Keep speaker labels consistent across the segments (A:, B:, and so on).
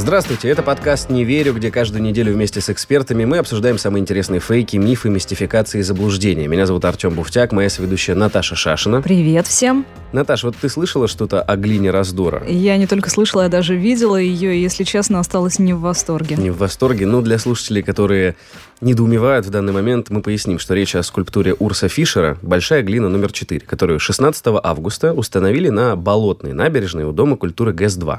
A: Здравствуйте, это подкаст «Не верю», где каждую неделю вместе с экспертами мы обсуждаем самые интересные фейки, мифы, мистификации и заблуждения. Меня зовут Артем Буфтяк, моя соведущая Наташа Шашина.
B: Привет всем.
A: Наташа, вот ты слышала что-то о глине раздора?
B: Я не только слышала, я даже видела ее, и, если честно, осталась не в восторге.
A: Не в восторге. Ну, для слушателей, которые недоумевают в данный момент, мы поясним, что речь о скульптуре Урса Фишера «Большая глина номер 4», которую 16 августа установили на Болотной набережной у Дома культуры ГЭС-2.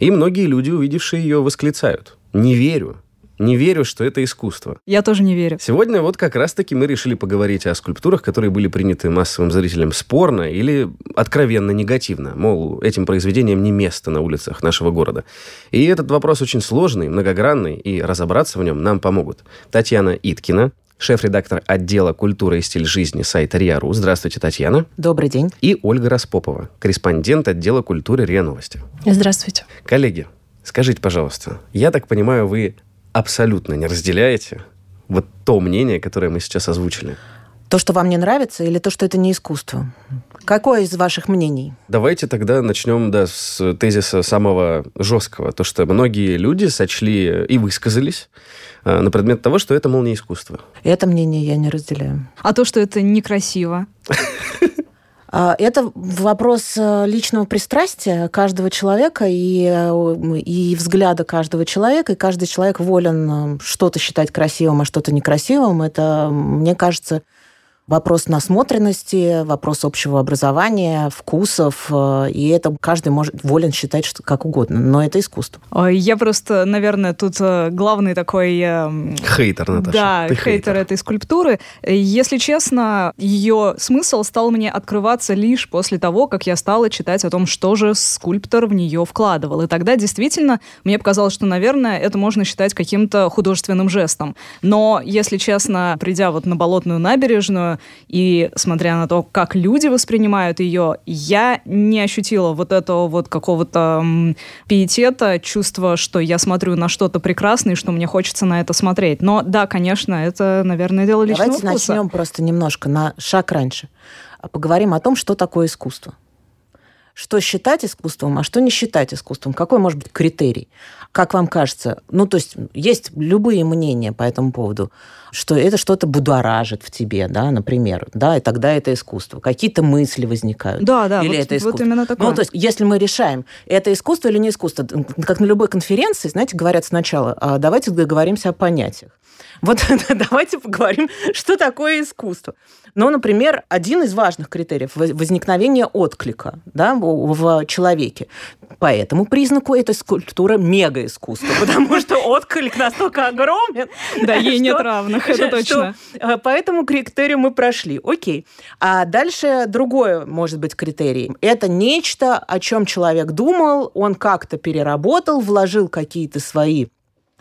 A: И многие люди, увидевшие ее, восклицают «Не верю, не верю, что это искусство.
B: Я тоже не верю.
A: Сегодня вот как раз-таки мы решили поговорить о скульптурах, которые были приняты массовым зрителям спорно или откровенно негативно. Мол, этим произведениям не место на улицах нашего города. И этот вопрос очень сложный, многогранный, и разобраться в нем нам помогут Татьяна Иткина, шеф-редактор отдела культуры и стиль жизни сайта РИА.ру. Здравствуйте, Татьяна.
C: Добрый день.
A: И Ольга Распопова, корреспондент отдела культуры РИА Новости.
D: Здравствуйте.
A: Коллеги, скажите, пожалуйста, я так понимаю, вы абсолютно не разделяете вот то мнение, которое мы сейчас озвучили?
C: То, что вам не нравится, или то, что это не искусство? Какое из ваших мнений?
A: Давайте тогда начнем да, с тезиса самого жесткого. То, что многие люди сочли и высказались э, на предмет того, что это, мол, не искусство.
C: Это мнение я не разделяю.
B: А то, что это некрасиво?
C: А, это вопрос э, личного пристрастия каждого человека и, э, и взгляда каждого человека. И каждый человек волен э, что-то считать красивым, а что-то некрасивым. Это, мне кажется, вопрос насмотренности, вопрос общего образования, вкусов, э, и это каждый может волен считать что, как угодно, но это искусство.
B: Я просто, наверное, тут э, главный такой... Эм,
A: хейтер, Наташа.
B: Да, Ты хейтер, хейтер этой скульптуры. Если честно, ее смысл стал мне открываться лишь после того, как я стала читать о том, что же скульптор в нее вкладывал. И тогда действительно мне показалось, что, наверное, это можно считать каким-то художественным жестом. Но, если честно, придя вот на Болотную набережную, и смотря на то, как люди воспринимают ее, я не ощутила вот этого вот какого-то пиетета, чувства, что я смотрю на что-то прекрасное, и что мне хочется на это смотреть. Но да, конечно, это, наверное, дело личного
C: Давайте
B: вкуса.
C: начнем просто немножко на шаг раньше. Поговорим о том, что такое искусство что считать искусством, а что не считать искусством. Какой может быть критерий? Как вам кажется? Ну, то есть есть любые мнения по этому поводу, что это что-то будоражит в тебе, да, например, да, и тогда это искусство. Какие-то мысли возникают.
B: Да, да,
C: или
B: вот,
C: это искусство.
B: Вот именно такое.
C: Ну, то есть если мы решаем, это искусство или не искусство, как на любой конференции, знаете, говорят сначала, «А давайте договоримся о понятиях. Вот давайте поговорим, что такое искусство. Ну, например, один из важных критериев возникновения отклика да, в человеке. По этому признаку эта скульптура мега искусство, потому что отклик настолько огромен.
B: Да, ей нет равных, это точно.
C: Э, по этому критерию мы прошли. Окей. А дальше другое может быть критерий. Это нечто, о чем человек думал, он как-то переработал, вложил какие-то свои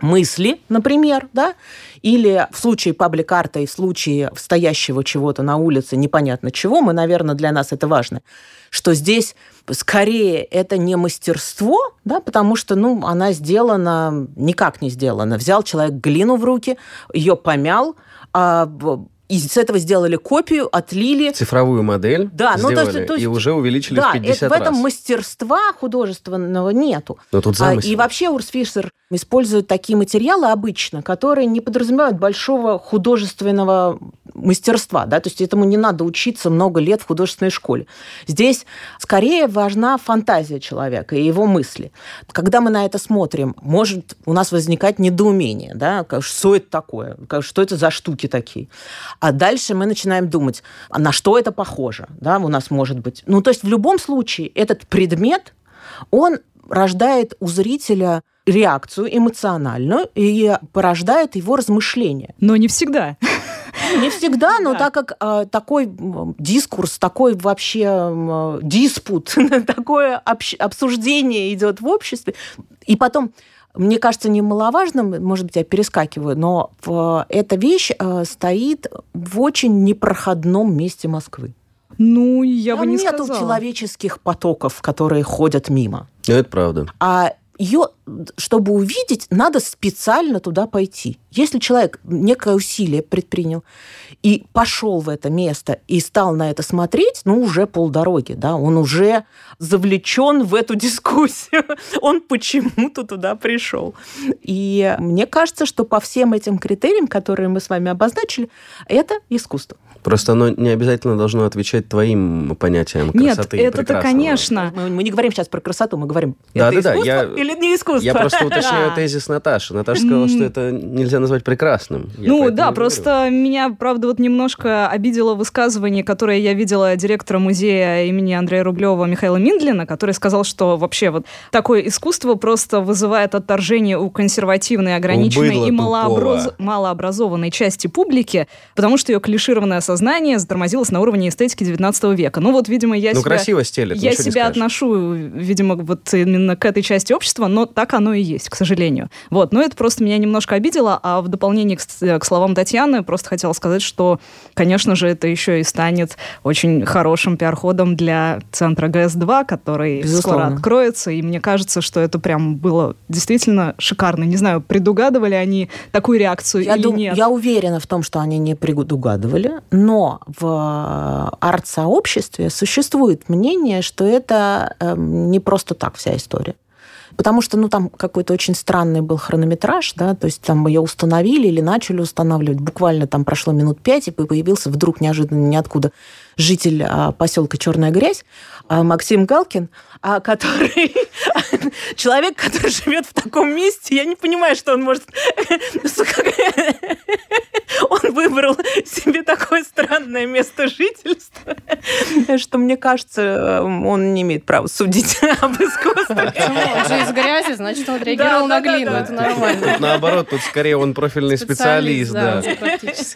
C: мысли, например, да, или в случае паблик-арта и в случае стоящего чего-то на улице, непонятно чего, мы, наверное, для нас это важно, что здесь скорее это не мастерство, да, потому что, ну, она сделана, никак не сделана. Взял человек глину в руки, ее помял, а и с этого сделали копию, отлили.
A: Цифровую модель
C: да,
A: сделали,
C: ну, то есть, то есть,
A: и уже увеличили
C: да,
A: в 50
C: это,
A: раз.
C: в этом мастерства художественного нету.
A: Но тут замысел.
C: А, и вообще Урс Фишер использует такие материалы обычно, которые не подразумевают большого художественного мастерства, да, то есть этому не надо учиться много лет в художественной школе. Здесь скорее важна фантазия человека и его мысли. Когда мы на это смотрим, может у нас возникать недоумение, да, что это такое, что это за штуки такие. А дальше мы начинаем думать, а на что это похоже, да, у нас может быть. Ну, то есть в любом случае этот предмет, он рождает у зрителя реакцию эмоциональную и порождает его размышления.
B: Но не всегда.
C: Не всегда, но да. так как э, такой дискурс, такой вообще э, диспут, такое обсуждение идет в обществе, и потом мне кажется, немаловажным, может быть, я перескакиваю, но эта вещь э, стоит в очень непроходном месте Москвы.
B: Ну, я
C: Там
B: бы не
C: нету
B: сказала.
C: человеческих потоков, которые ходят мимо.
A: Это правда.
C: А ее, чтобы увидеть, надо специально туда пойти. Если человек некое усилие предпринял и пошел в это место и стал на это смотреть, ну, уже полдороги, да, он уже завлечен в эту дискуссию. Он почему-то туда пришел. И мне кажется, что по всем этим критериям, которые мы с вами обозначили, это искусство.
A: Просто оно не обязательно должно отвечать твоим понятиям
B: Нет,
A: красоты и
B: это-то, конечно.
C: Мы, мы не говорим сейчас про красоту, мы говорим,
A: Да,
C: это
A: да, да,
C: искусство
A: я-
C: или не искусство?
A: Я просто уточняю тезис Наташи. Наташа сказала, что это нельзя назвать прекрасным. Я
B: ну да, просто меня, правда, вот немножко обидело высказывание, которое я видела директора музея имени Андрея Рублева Михаила Миндлина, который сказал, что вообще вот такое искусство просто вызывает отторжение у консервативной, ограниченной и малообраз- малообразованной части публики, потому что ее клишированное сознание затормозилось на уровне эстетики 19 века. Ну вот, видимо, я
A: Ну,
B: себя...
A: красиво стелет,
B: Я себя отношу, видимо, вот именно к этой части общества, но так оно и есть, к сожалению. Вот, но это просто меня немножко обидело, а в дополнение к, к словам Татьяны просто хотела сказать, что, конечно же, это еще и станет очень хорошим пиар-ходом для центра ГС-2, который
C: Безусловно.
B: скоро откроется, и мне кажется, что это прям было действительно шикарно. Не знаю, предугадывали они такую реакцию
C: Я,
B: или
C: дум-
B: нет.
C: я уверена в том, что они не предугадывали, но в арт-сообществе существует мнение, что это эм, не просто так вся история. Потому что, ну, там какой-то очень странный был хронометраж, да, то есть там ее установили или начали устанавливать. Буквально там прошло минут пять, и появился вдруг неожиданно ниоткуда житель а, поселка Черная Грязь, а, Максим Галкин, а, который человек, который живет в таком месте, я не понимаю, что он может... Он выбрал себе такое странное место жительства, что, мне кажется, он не имеет права судить об искусстве.
D: Почему? Он же из грязи, значит, он реагировал на глину. Это нормально.
A: Наоборот, тут скорее он профильный специалист, да.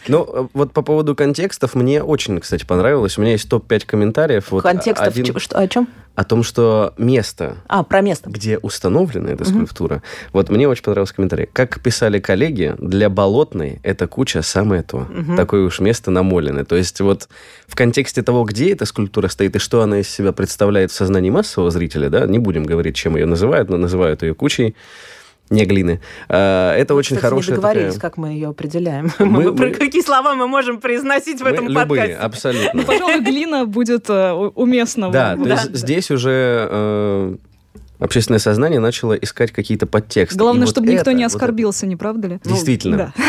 A: Ну, э, вот по поводу контекстов, мне очень, кстати, понравилось. У меня есть топ-5 комментариев. Вот
C: Контекстов
A: один
C: чё- что- о чем?
A: о том, что место,
C: А, про место.
A: где установлена эта скульптура, вот мне очень понравился комментарий. Как писали коллеги, для болотной эта куча самое то. Такое уж место намоленное. То есть вот в контексте того, где эта скульптура стоит и что она из себя представляет в сознании массового зрителя, да, не будем говорить, чем ее называют, но называют ее кучей, не глины. А, Это очень
C: Кстати,
A: хорошая
C: не договорились,
A: такая-
C: как мы ее определяем.
A: Мы-
C: Мы-
A: мы-
C: Какие слова мы можем произносить в
A: Мы
C: этом
A: любые,
C: подкасте?
A: абсолютно.
B: Ну, пожалуй, глина будет э, уместно.
A: Да, то есть здесь уже э, общественное сознание начало искать какие-то подтексты.
B: Главное, чтобы никто не оскорбился, не правда ли?
A: Действительно.
B: Да.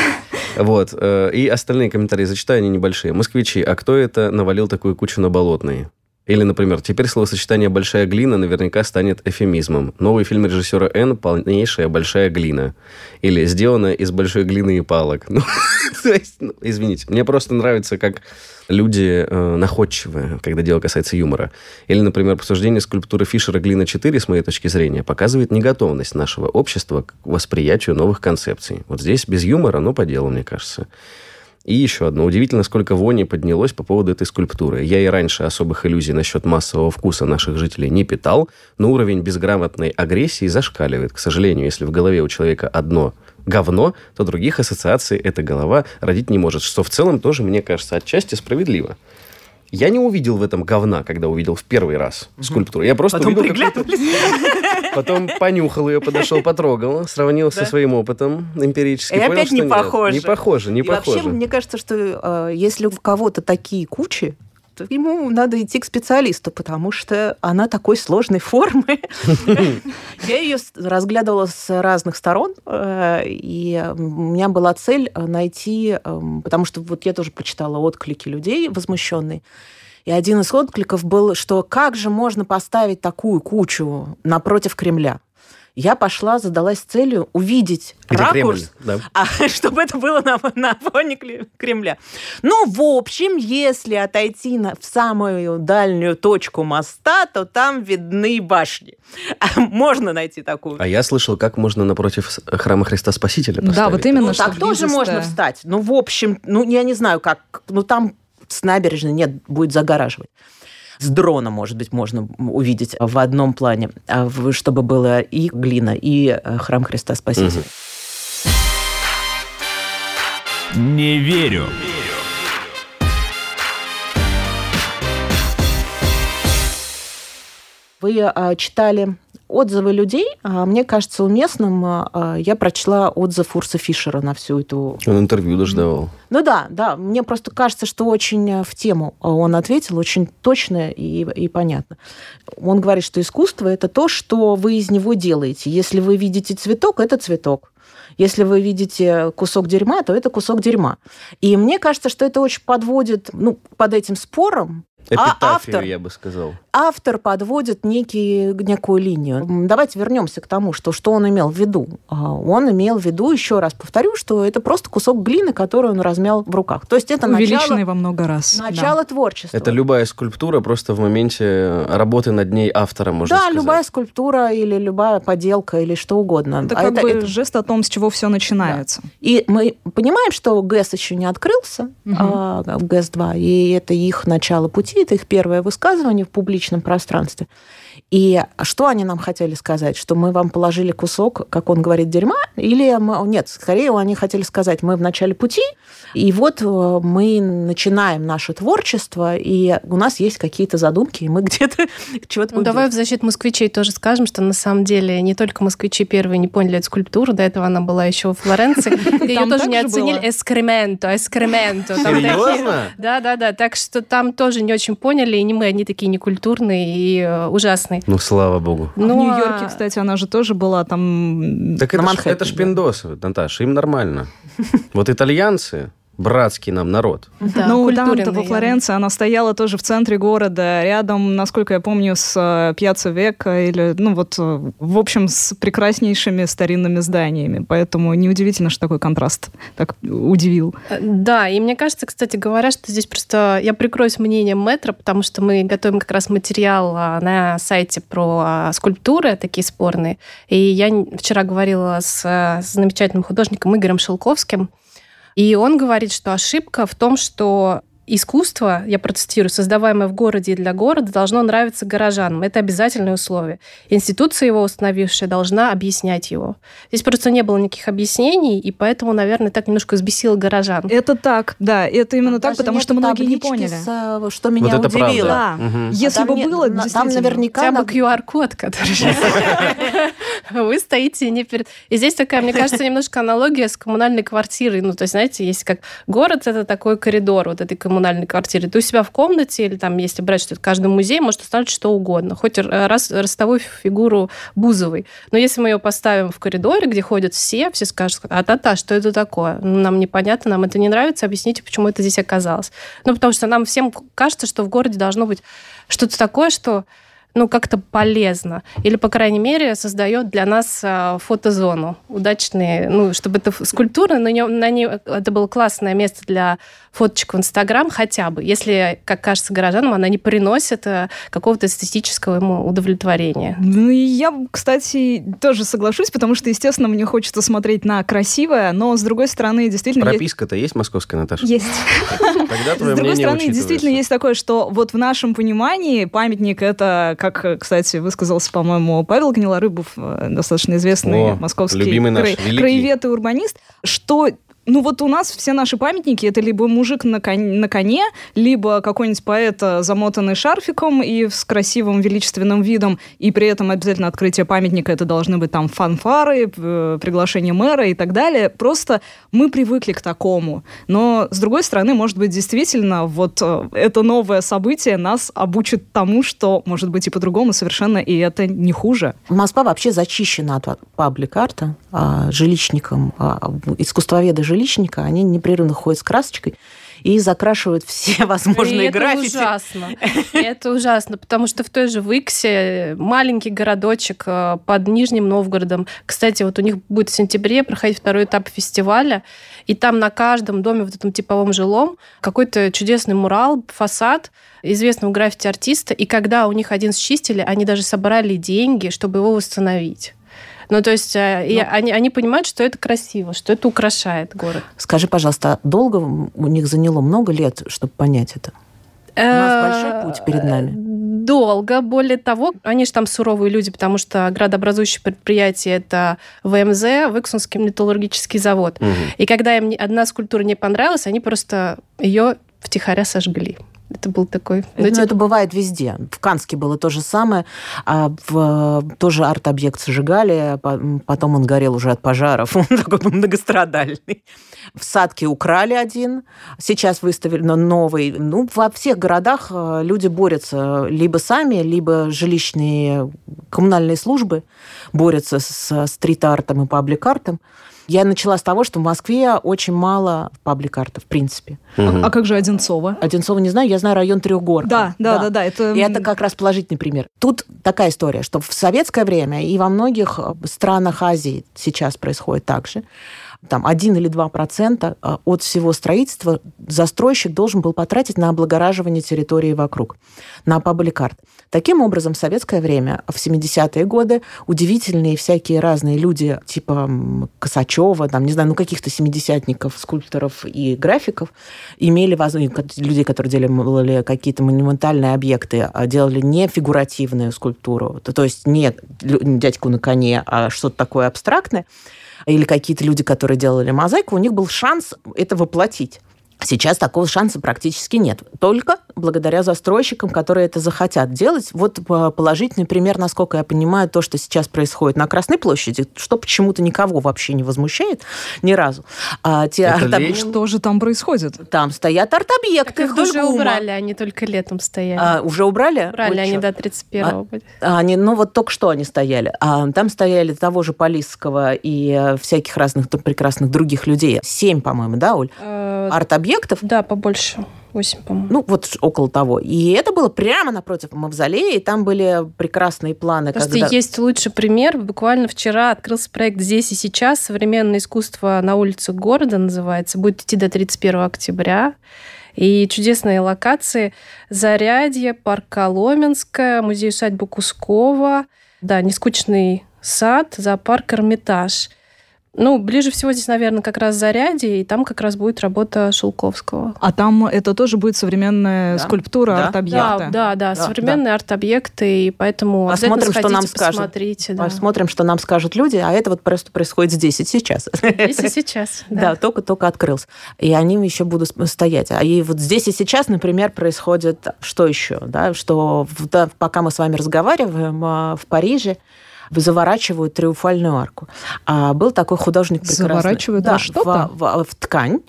A: Вот. э, И остальные комментарии зачитаю, они небольшие. Москвичи, а кто это навалил такую кучу на болотные? Или, например, теперь словосочетание «большая глина» наверняка станет эфемизмом. Новый фильм режиссера Н «Полнейшая большая глина». Или «Сделано из большой глины и палок». Ну, то есть, ну, извините, мне просто нравится, как люди э, находчивые, когда дело касается юмора. Или, например, обсуждение скульптуры Фишера «Глина-4», с моей точки зрения, показывает неготовность нашего общества к восприятию новых концепций. Вот здесь без юмора, но по делу, мне кажется. И еще одно. Удивительно, сколько вони поднялось по поводу этой скульптуры. Я и раньше особых иллюзий насчет массового вкуса наших жителей не питал, но уровень безграмотной агрессии зашкаливает. К сожалению, если в голове у человека одно говно, то других ассоциаций эта голова родить не может. Что в целом тоже, мне кажется, отчасти справедливо. Я не увидел в этом говна, когда увидел в первый раз скульптуру. Я просто
C: Потом
A: увидел. Потом понюхал ее, подошел, потрогал, сравнил со своим опытом эмпирически.
C: И
A: понял,
C: опять не похоже.
A: Не похоже, не
C: И
A: похоже.
C: вообще, мне кажется, что э, если у кого-то такие кучи, ему надо идти к специалисту, потому что она такой сложной формы. Я ее разглядывала с разных сторон, э, и у меня была цель э, найти, эм, потому что вот я тоже прочитала отклики людей возмущенные, и один из откликов был, что как же можно поставить такую кучу напротив Кремля? Я пошла, задалась целью увидеть
A: Где
C: ракурс,
A: Кремль? Да.
C: а, чтобы это было на, на фоне Кремля. Ну, в общем, если отойти на, в самую дальнюю точку моста, то там видны башни. Можно найти такую.
A: А я слышал, как можно напротив храма Христа Спасителя
B: Да,
A: поставить.
B: вот именно,
C: ну, так тоже можно
B: да.
C: встать. Ну, в общем, ну, я не знаю, как... Ну, там с набережной нет, будет загораживать с дрона, может быть, можно увидеть в одном плане, а чтобы было и глина, и э, храм Христа Спасителя.
E: Не верю.
C: Вы а, читали отзывы людей. А, мне кажется уместным, а, я прочла отзыв Урса Фишера на всю эту...
A: Он интервью даже давал.
C: Ну да, да. Мне просто кажется, что очень в тему он ответил, очень точно и, и понятно. Он говорит, что искусство – это то, что вы из него делаете. Если вы видите цветок, это цветок. Если вы видите кусок дерьма, то это кусок дерьма. И мне кажется, что это очень подводит ну, под этим спором
A: а автор, я бы сказал.
C: Автор подводит некий, некую линию. Давайте вернемся к тому, что, что он имел в виду. А, он имел в виду, еще раз повторю, что это просто кусок глины, который он размял в руках. То есть это
B: Увеличенный
C: начало,
B: во много раз.
C: Начало да. творчества.
A: Это любая скульптура просто в моменте работы над ней автора, можно
C: да,
A: сказать.
C: Да, любая скульптура или любая поделка или что угодно.
B: Это а как это, бы это... жест о том, с чего все начинается. Да.
C: И мы понимаем, что ГЭС еще не открылся, угу. а, ГЭС-2, и это их начало пути пути, это их первое высказывание в публичном пространстве. И что они нам хотели сказать? Что мы вам положили кусок, как он говорит, дерьма? Или мы... нет, скорее они хотели сказать, мы в начале пути, и вот э, мы начинаем наше творчество, и у нас есть какие-то задумки, и мы где-то чего-то
D: Ну, давай в защиту москвичей тоже скажем, что на самом деле не только москвичи первые не поняли эту скульптуру, до этого она была еще в Флоренции. Ее тоже не оценили. Эскременто, эскременто.
A: Серьезно?
D: Да, да, да. Так что там тоже не очень поняли, и не мы, они такие некультурные и э, ужасные.
A: Ну, слава богу.
B: Ну, в Нью-Йорке, кстати, она же тоже была там...
A: Так это, это ж пиндосы, Наташа, им нормально. Вот итальянцы, братский нам народ.
B: Да, ну, там-то во Флоренции она стояла тоже в центре города, рядом, насколько я помню, с э, Пьяццо Века, или, ну, вот, э, в общем, с прекраснейшими старинными зданиями. Поэтому неудивительно, что такой контраст так удивил.
D: Э, да, и мне кажется, кстати говоря, что здесь просто я прикроюсь мнением метро, потому что мы готовим как раз материал а, на сайте про а, скульптуры такие спорные. И я вчера говорила с замечательным художником Игорем Шелковским, и он говорит, что ошибка в том, что искусство, я процитирую, создаваемое в городе и для города, должно нравиться горожанам. Это обязательное условие. Институция его установившая должна объяснять его. Здесь просто не было никаких объяснений, и поэтому, наверное, так немножко взбесило горожан.
B: Это так, да, это именно так, потому что многие не поняли.
C: С, э, что меня вот удивило.
B: Да. Угу. Если а бы было,
C: не, там наверняка...
D: Хотя бы QR-код, который вы стоите не перед... И здесь такая, мне кажется, немножко аналогия с коммунальной квартирой. Ну, то есть, знаете, есть как город, это такой коридор вот этой коммунальной квартире. Ты у себя в комнате или там, если брать что-то, каждый музей может установить что угодно, хоть раз, ростовую фигуру Бузовой. Но если мы ее поставим в коридоре, где ходят все, все скажут, а та-та, что это такое? Ну, нам непонятно, нам это не нравится, объясните, почему это здесь оказалось. Ну, потому что нам всем кажется, что в городе должно быть что-то такое, что ну, как-то полезно. Или, по крайней мере, создает для нас а, фотозону удачные, ну, чтобы это скульптура, но на ней это было классное место для фоточек в Инстаграм хотя бы, если, как кажется горожанам, она не приносит э, какого-то эстетического ему удовлетворения.
B: Ну, и я, кстати, тоже соглашусь, потому что, естественно, мне хочется смотреть на красивое, но, с другой стороны, действительно...
A: Прописка-то есть московская, Наташа?
B: Есть.
A: Тогда
B: С другой стороны, действительно есть такое, что вот в нашем понимании памятник — это, как, кстати, высказался, по-моему, Павел Гнилорыбов, э, достаточно известный московский краевед и урбанист, что ну вот у нас все наши памятники это либо мужик на, кон- на коне, либо какой-нибудь поэт, э, замотанный шарфиком и с красивым величественным видом, и при этом обязательно открытие памятника это должны быть там фанфары, э, приглашение мэра и так далее. Просто мы привыкли к такому. Но с другой стороны, может быть, действительно вот э, это новое событие нас обучит тому, что может быть и по-другому совершенно, и это не хуже.
C: Москва вообще зачищена от паблик-арта, а, жилищникам, а, искусствоведы жилищника, они непрерывно ходят с красочкой и закрашивают все возможные
D: и это
C: граффити.
D: ужасно. это ужасно, потому что в той же Виксе маленький городочек э, под Нижним Новгородом. Кстати, вот у них будет в сентябре проходить второй этап фестиваля, и там на каждом доме вот этом типовом жилом какой-то чудесный мурал, фасад известного граффити-артиста, и когда у них один счистили, они даже собрали деньги, чтобы его восстановить. Ну, то есть э, и ну. они, они понимают, что это красиво, что это украшает город.
C: Скажи, пожалуйста, а долго у них заняло много лет, чтобы понять это? У нас большой путь перед нами.
D: Долго. Более того, они же там суровые люди, потому что градообразующее предприятие это ВМЗ, Выксунский металлургический завод. Угу. И когда им одна скульптура не понравилась, они просто ее втихаря сожгли. Это был такой...
C: Ну, типа... это бывает везде. В Канске было то же самое. А в, тоже арт-объект сжигали, потом он горел уже от пожаров. Он такой был многострадальный. В Садке украли один, сейчас выставили новый. Ну, во всех городах э, люди борются либо сами, либо жилищные коммунальные службы борются с стрит-артом и паблик-артом. Я начала с того, что в Москве очень мало паблик-арта, в принципе.
B: Угу. А, а как же Одинцово?
C: Одинцово не знаю, я знаю район Трехгорка.
B: Да, да, да, да. да это...
C: И это как раз положительный пример. Тут такая история, что в советское время и во многих странах Азии сейчас происходит так же там 1 или 2 процента а, от всего строительства застройщик должен был потратить на облагораживание территории вокруг, на пабликарт. Таким образом, в советское время, в 70-е годы, удивительные всякие разные люди, типа Косачева, там, не знаю, ну, каких-то семидесятников, скульпторов и графиков, имели возможность, люди, которые делали какие-то монументальные объекты, а делали не фигуративную скульптуру, то, то есть не дядьку на коне, а что-то такое абстрактное, или какие-то люди, которые делали мозаику, у них был шанс это воплотить. Сейчас такого шанса практически нет. Только благодаря застройщикам, которые это захотят делать. Вот э, положительный пример, насколько я понимаю, то, что сейчас происходит на Красной площади, что почему-то никого вообще не возмущает ни разу.
B: А те это арт... Что же там происходит?
C: Там стоят арт-объекты
D: их уже ГУМа. убрали, они только летом стояли.
C: А, уже убрали?
D: Убрали, они до 31-го.
C: А, они, ну вот только что они стояли. А, там стояли того же Полисского и э, всяких разных прекрасных других людей. Семь, по-моему, да, Оль? Э, арт-объектов?
D: Да, побольше. 8, по-моему.
C: Ну, вот около того. И это было прямо напротив мавзолея, и там были прекрасные планы.
D: Просто когда... есть лучший пример. Буквально вчера открылся проект «Здесь и сейчас. Современное искусство на улицах города» называется. Будет идти до 31 октября. И чудесные локации. Зарядье, парк Коломенское, музей-усадьба Кускова, да, нескучный сад, зоопарк Эрмитаж – ну, ближе всего здесь, наверное, как раз Заряди, и там как раз будет работа Шелковского.
B: А там это тоже будет современная да. скульптура, да. арт-объекты?
D: Да, да, да, да современные да. арт-объекты, и поэтому
C: Посмотрим, что нам скажут. Да. Посмотрим, что нам скажут люди, а это вот просто происходит здесь и сейчас.
D: Здесь и сейчас,
C: да. Да, только-только открылся. И они еще будут стоять. А и вот здесь и сейчас, например, происходит что еще? Да, что да, пока мы с вами разговариваем а, в Париже, заворачивают триумфальную арку. А был такой художник прекрасный.
B: Заворачивают
C: да,
B: что-то?
C: В, в, в ткань.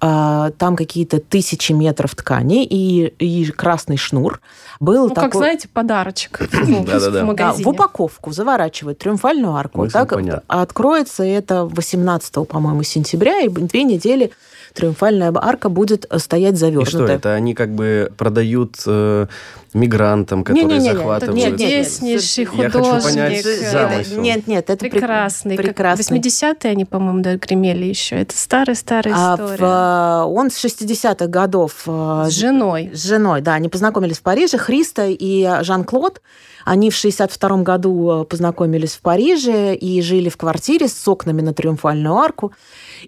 C: А, там какие-то тысячи метров ткани и, и красный шнур. Был
D: ну,
C: такой...
D: как, знаете, подарочек в магазине.
C: В упаковку заворачивают триумфальную арку. Так откроется это 18, по-моему, сентября, и две недели триумфальная арка будет э, стоять завернутая.
A: И что это? Они как бы продают э, мигрантам, которые не, не, не, захватывают...
D: Нет, чудеснейший художник. Я хочу понять
C: замысел. Нет, нет, это
D: прекрасный. прекрасный. 80-е они, по-моему, да, гремели еще. Это старая-старая а история.
C: В, он с 60-х годов...
D: Э, с женой.
C: С женой, да. Они познакомились в Париже. Христа и Жан-Клод. Они в 62 году познакомились в Париже и жили в квартире с окнами на Триумфальную арку.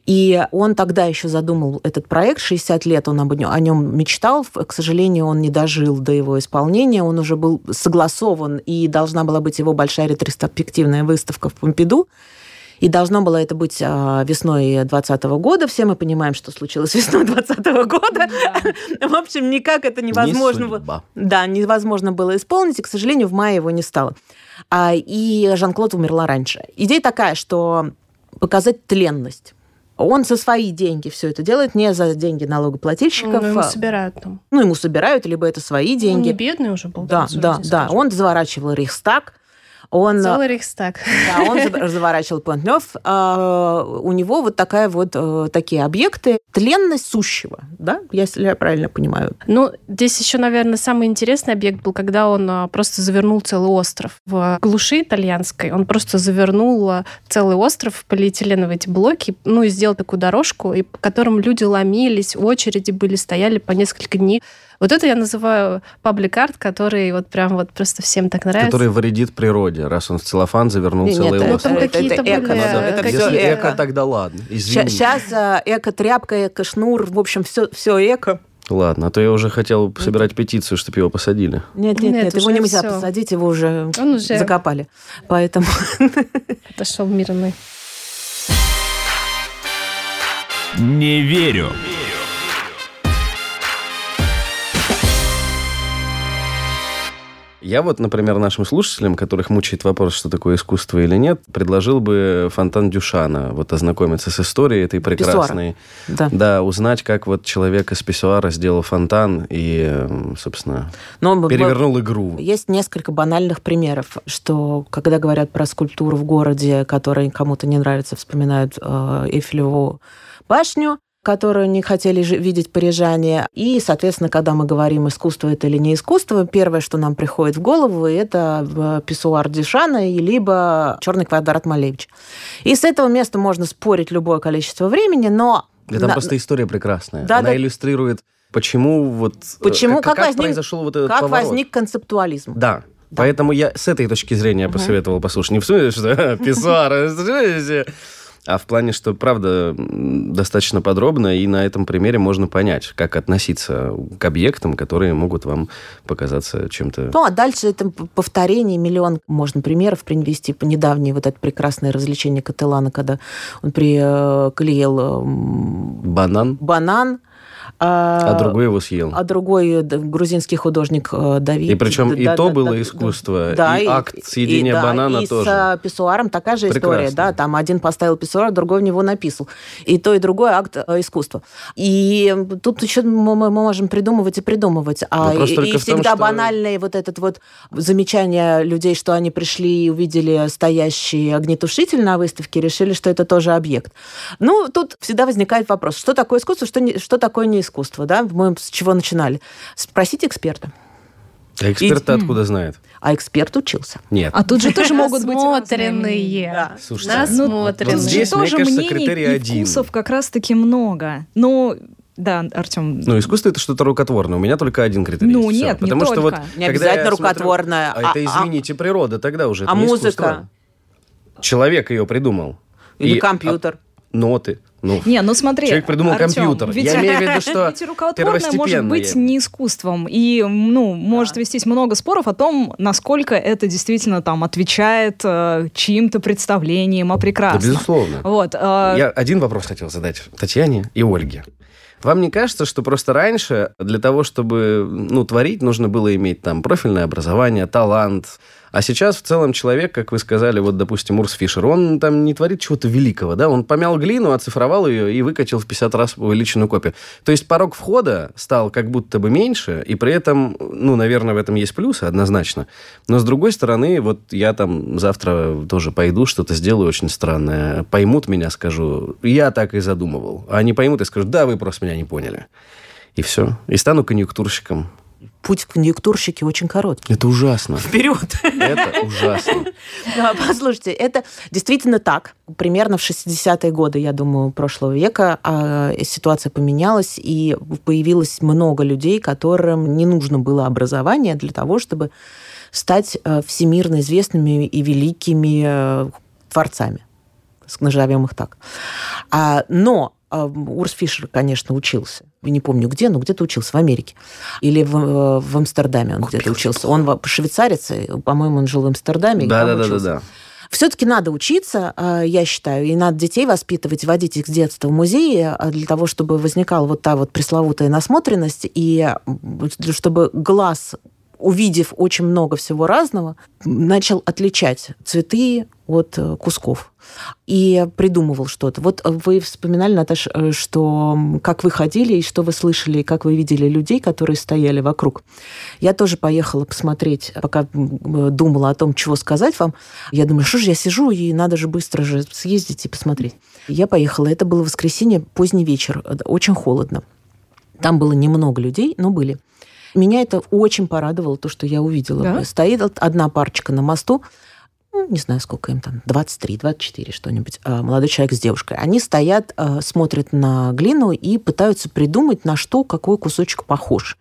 C: И он тогда еще задумал этот проект, 60 лет он об, о нем мечтал, к сожалению, он не дожил до его исполнения, он уже был согласован, и должна была быть его большая ретроспективная выставка в Помпиду. И должно было это быть а, весной 2020 года. Все мы понимаем, что случилось весной 2020 года. Да. В общем, никак это невозможно не было. Да, невозможно было исполнить, и, к сожалению, в мае его не стало. А, и Жан-Клод умерла раньше. Идея такая, что показать тленность он за свои деньги все это делает, не за деньги налогоплательщиков. Ну,
D: ему собирают там.
C: Ну, ему собирают, либо это свои деньги. Он
D: не бедный уже был.
C: Да, да, да. Он заворачивал Рейхстаг, он,
D: Целый Рейхстаг.
C: Да, он заворачивал Пантнев. А, у него вот такая вот э, такие объекты. Тленность сущего, да, если я правильно понимаю.
D: Ну, здесь еще, наверное, самый интересный объект был, когда он а, просто завернул целый остров. В глуши итальянской он просто завернул целый остров в полиэтиленовые эти блоки, ну, и сделал такую дорожку, и по которым люди ломились, очереди были, стояли по несколько дней. Вот это я называю паблик-арт, который вот прям вот просто всем так нравится.
A: Который вредит природе, раз он в целлофан завернул
C: нет,
A: целый
C: нет,
A: остров.
C: Это, это, это, эко, были...
A: это
C: Если
A: все эко, тогда ладно, извини.
C: Сейчас э, эко-тряпка, эко-шнур, в общем, все, все эко.
A: Ладно, а то я уже хотел собирать петицию, чтобы его посадили.
C: Нет, нет, нет, нет его нельзя все. посадить, его уже, Он уже закопали. Поэтому...
D: Отошел мирный.
E: Не верю.
A: Я вот, например, нашим слушателям, которых мучает вопрос, что такое искусство или нет, предложил бы фонтан Дюшана, вот ознакомиться с историей этой прекрасной.
C: Да.
A: Да, узнать, как вот человек из писсуара сделал фонтан и, собственно,
C: Но б-
A: перевернул игру.
C: Есть несколько банальных примеров, что когда говорят про скульптуру в городе, которая кому-то не нравится, вспоминают э, Эйфелеву башню, которую не хотели видеть парижане. И, соответственно, когда мы говорим, искусство это или не искусство, первое, что нам приходит в голову, это э, писсуар Дюшана и либо черный квадрат Малевич. И с этого места можно спорить любое количество времени, но...
A: Да там
C: на-
A: просто история прекрасная.
C: Да,
A: Она
C: да.
A: иллюстрирует, почему вот... э,
C: Почему,
A: как,
C: как возник-
A: произошел вот этот
C: как
A: поворот.
C: возник концептуализм.
A: Да.
C: Да.
A: Поэтому я с этой точки зрения посоветовал послушать. Не в смысле, что писсуар, а в плане, что, правда, достаточно подробно, и на этом примере можно понять, как относиться к объектам, которые могут вам показаться чем-то...
C: Ну, а дальше это повторение, миллион можно примеров привести. Недавнее вот это прекрасное развлечение Кателана, когда он приклеил эм,
A: Банан,
C: банан,
A: а другой его съел.
C: а другой э, грузинский художник э, Давид.
A: И причем и
C: Да,
A: то
C: да,
A: было
C: да,
A: искусство,
C: да,
A: и акт съедения
C: да,
A: банана
C: и
A: тоже.
C: с э, писсуаром такая же история,
A: Прекрасно.
C: да, там один поставил писсуар, другой в него написал. И то, и другой акт э, искусства. И тут еще мы, мы можем придумывать и придумывать. А и, и
A: в том,
C: всегда
A: что-
C: банальное вот этот вот замечание людей, что они пришли и увидели стоящий огнетушитель на выставке, решили, что это тоже объект. Ну, тут всегда возникает вопрос, что такое искусство, что, не, что такое не искусство, да? Мы с чего начинали? Спросите эксперта.
A: А эксперт откуда знает?
C: А эксперт учился.
A: Нет.
B: А тут же тоже могут быть
D: Насмотренные.
C: Да.
A: Слушайте,
D: Насмотренные.
B: Тут
A: здесь,
B: же
A: мне
B: тоже
A: кажется, критерий
B: и
A: один.
B: вкусов как раз-таки много. Ну, да, Артем,
A: Ну, искусство это что-то рукотворное. У меня только один критерий.
B: Ну,
A: есть.
B: Нет, не
A: Потому что вот,
B: только.
C: Не
A: когда
C: обязательно
A: я смотрю-
C: рукотворное.
A: А, это, извините, природа тогда уже.
C: а
A: это не
C: музыка?
A: искусство. Человек ее придумал.
C: Или
A: И,
C: компьютер?
A: Ноты. Ну,
B: Не, ну смотри.
A: Человек придумал
B: Артём,
A: компьютер.
B: Ведь,
A: Я имею в виду, что
B: ведь рукотворное может быть
A: я-
B: не искусством. И, ну, может вестись много споров о том, насколько это действительно там отвечает э, чьим-то представлениям о
A: Да,
B: прекрасном.
A: безусловно.
B: Вот. э,
A: Я один вопрос хотел задать Татьяне и Ольге. Вам не кажется, что просто раньше для того, чтобы ну, творить, нужно было иметь там профильное образование, талант, а сейчас в целом человек, как вы сказали, вот, допустим, Урс Фишер, он там не творит чего-то великого, да, он помял глину, оцифровал ее и выкатил в 50 раз увеличенную копию. То есть порог входа стал как будто бы меньше, и при этом, ну, наверное, в этом есть плюсы, однозначно. Но с другой стороны, вот я там завтра тоже пойду, что-то сделаю очень странное, поймут меня, скажу, я так и задумывал. А они поймут и скажут, да, вы просто меня не поняли. И все. И стану конъюнктурщиком.
C: Путь к конъюнктурщике очень короткий.
A: Это ужасно.
C: Вперед!
A: Это ужасно.
C: Да, послушайте, это действительно так. Примерно в 60-е годы, я думаю, прошлого века а, ситуация поменялась, и появилось много людей, которым не нужно было образование для того, чтобы стать э, всемирно известными и великими э, творцами. Назовем их так. А, но Урс Фишер, конечно, учился. Я не помню где, но где-то учился в Америке. Или в, э, в Амстердаме он где-то учился. Он швейцарец, по-моему, он жил в Амстердаме. и там
A: Да-да-да.
C: учился.
A: да.
C: Все-таки надо учиться, э, я считаю, и надо детей воспитывать, водить их с детства в музее э, для того, чтобы возникала вот та вот пресловутая насмотренность, и чтобы глаз, увидев очень много всего разного, начал отличать цветы от э, кусков и придумывал что-то. Вот э, вы вспоминали, Наташа, э, что как вы ходили и что вы слышали, и как вы видели людей, которые стояли вокруг. Я тоже поехала посмотреть, пока думала о том, чего сказать вам. Я думаю, что же я сижу, и надо же быстро же съездить и посмотреть. Я поехала, это было воскресенье, поздний вечер, очень холодно. Там было немного людей, но были. Меня это очень порадовало, то, что я увидела.
B: Да?
C: Стоит одна парочка на мосту, ну, не знаю, сколько им там, 23, 24, что-нибудь, а, молодой человек с девушкой. Они стоят, а, смотрят на глину и пытаются придумать, на что какой кусочек похож.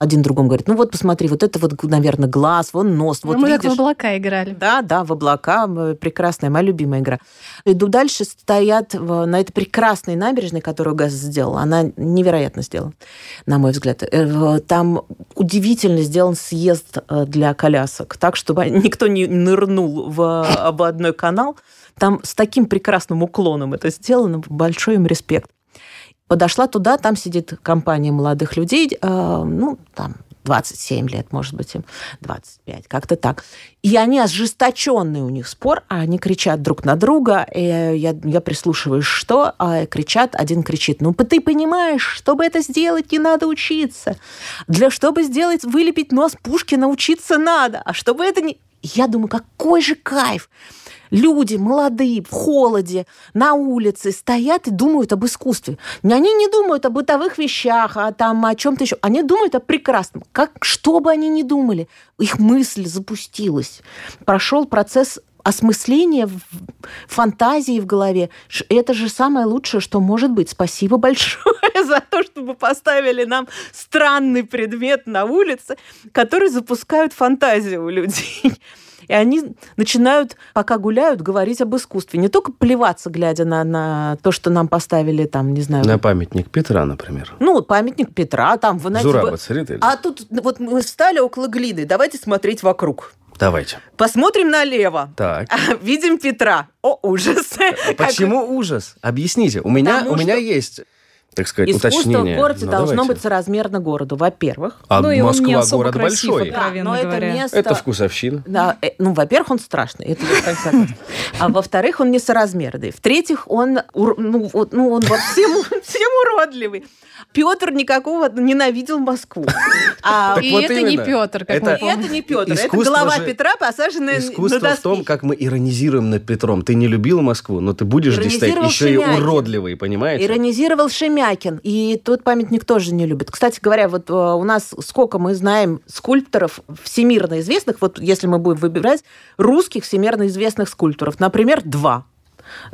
C: Один другому говорит, ну вот посмотри, вот это вот, наверное, глаз, вон нос, вот
D: Ну, Мы как
C: видишь.
D: в облака играли.
C: Да, да, в облака. Прекрасная, моя любимая игра. Иду дальше, стоят на этой прекрасной набережной, которую Газ сделал. Она невероятно сделана, на мой взгляд. Э, Там удивительно сделан съезд э, для колясок, так, чтобы никто не нырнул в ободной канал. Там с таким прекрасным уклоном это сделано. Большой им респект. Подошла туда, там сидит компания молодых людей, э, ну, там, 27 лет, может быть, им 25, как-то так. И они ожесточенный у них спор, а они кричат друг на друга. И я, я прислушиваюсь, что? А кричат, один кричит, ну ты понимаешь, чтобы это сделать, не надо учиться. Для чтобы сделать, вылепить нос Пушкина учиться надо. А чтобы это не... Я думаю, какой же кайф! Люди молодые, в холоде, на улице стоят и думают об искусстве. Они не думают о бытовых вещах, а там о чем-то еще. Они думают о прекрасном. Как, что бы они ни думали, их мысль запустилась. Прошел процесс осмысления фантазии в голове. Это же самое лучшее, что может быть. Спасибо большое за то, что вы поставили нам странный предмет на улице, который запускает фантазию у людей. И они начинают, пока гуляют, говорить об искусстве. Не только плеваться, глядя на, на то, что нам поставили там, не знаю...
A: На памятник Петра, например.
C: Ну, памятник Петра, там, вы знаете...
A: Зураба Царитель.
C: А тут вот мы встали около глины, давайте смотреть вокруг.
A: Давайте.
C: Посмотрим налево.
A: Так.
C: Видим Петра. О, ужас.
A: Почему ужас? Объясните. У меня, у меня есть так сказать,
C: Искусство
A: уточнение.
C: в городе
A: ну,
C: должно
A: давайте.
C: быть соразмерно городу, во-первых.
A: А
B: ну, и он
A: Москва
B: не особо
A: город
B: красив,
A: большой.
B: откровенно
C: но это место...
A: Это вкусовщина.
C: Да, э, ну, во-первых, он страшный, это. А во-вторых, он несоразмерный. В-третьих, он, ну, вот, ну, он во всем, всем уродливый. Петр никакого ненавидел Москву. А
D: И
A: вот
D: это не
A: именно.
D: Петр, как
A: Это-
D: мы
C: и
D: помним.
C: это не Петр, это
A: Искусство
C: голова
A: же-
C: Петра, посаженная
A: Искусство
C: на
A: в том, как мы иронизируем над Петром. Ты не любил Москву, но ты будешь здесь стоять еще и уродливый, понимаете?
C: Иронизировал Шемякин. И тот памятник тоже не любит. Кстати говоря, вот э, у нас сколько мы знаем скульпторов всемирно известных, вот если мы будем выбирать русских всемирно известных скульпторов, например, два.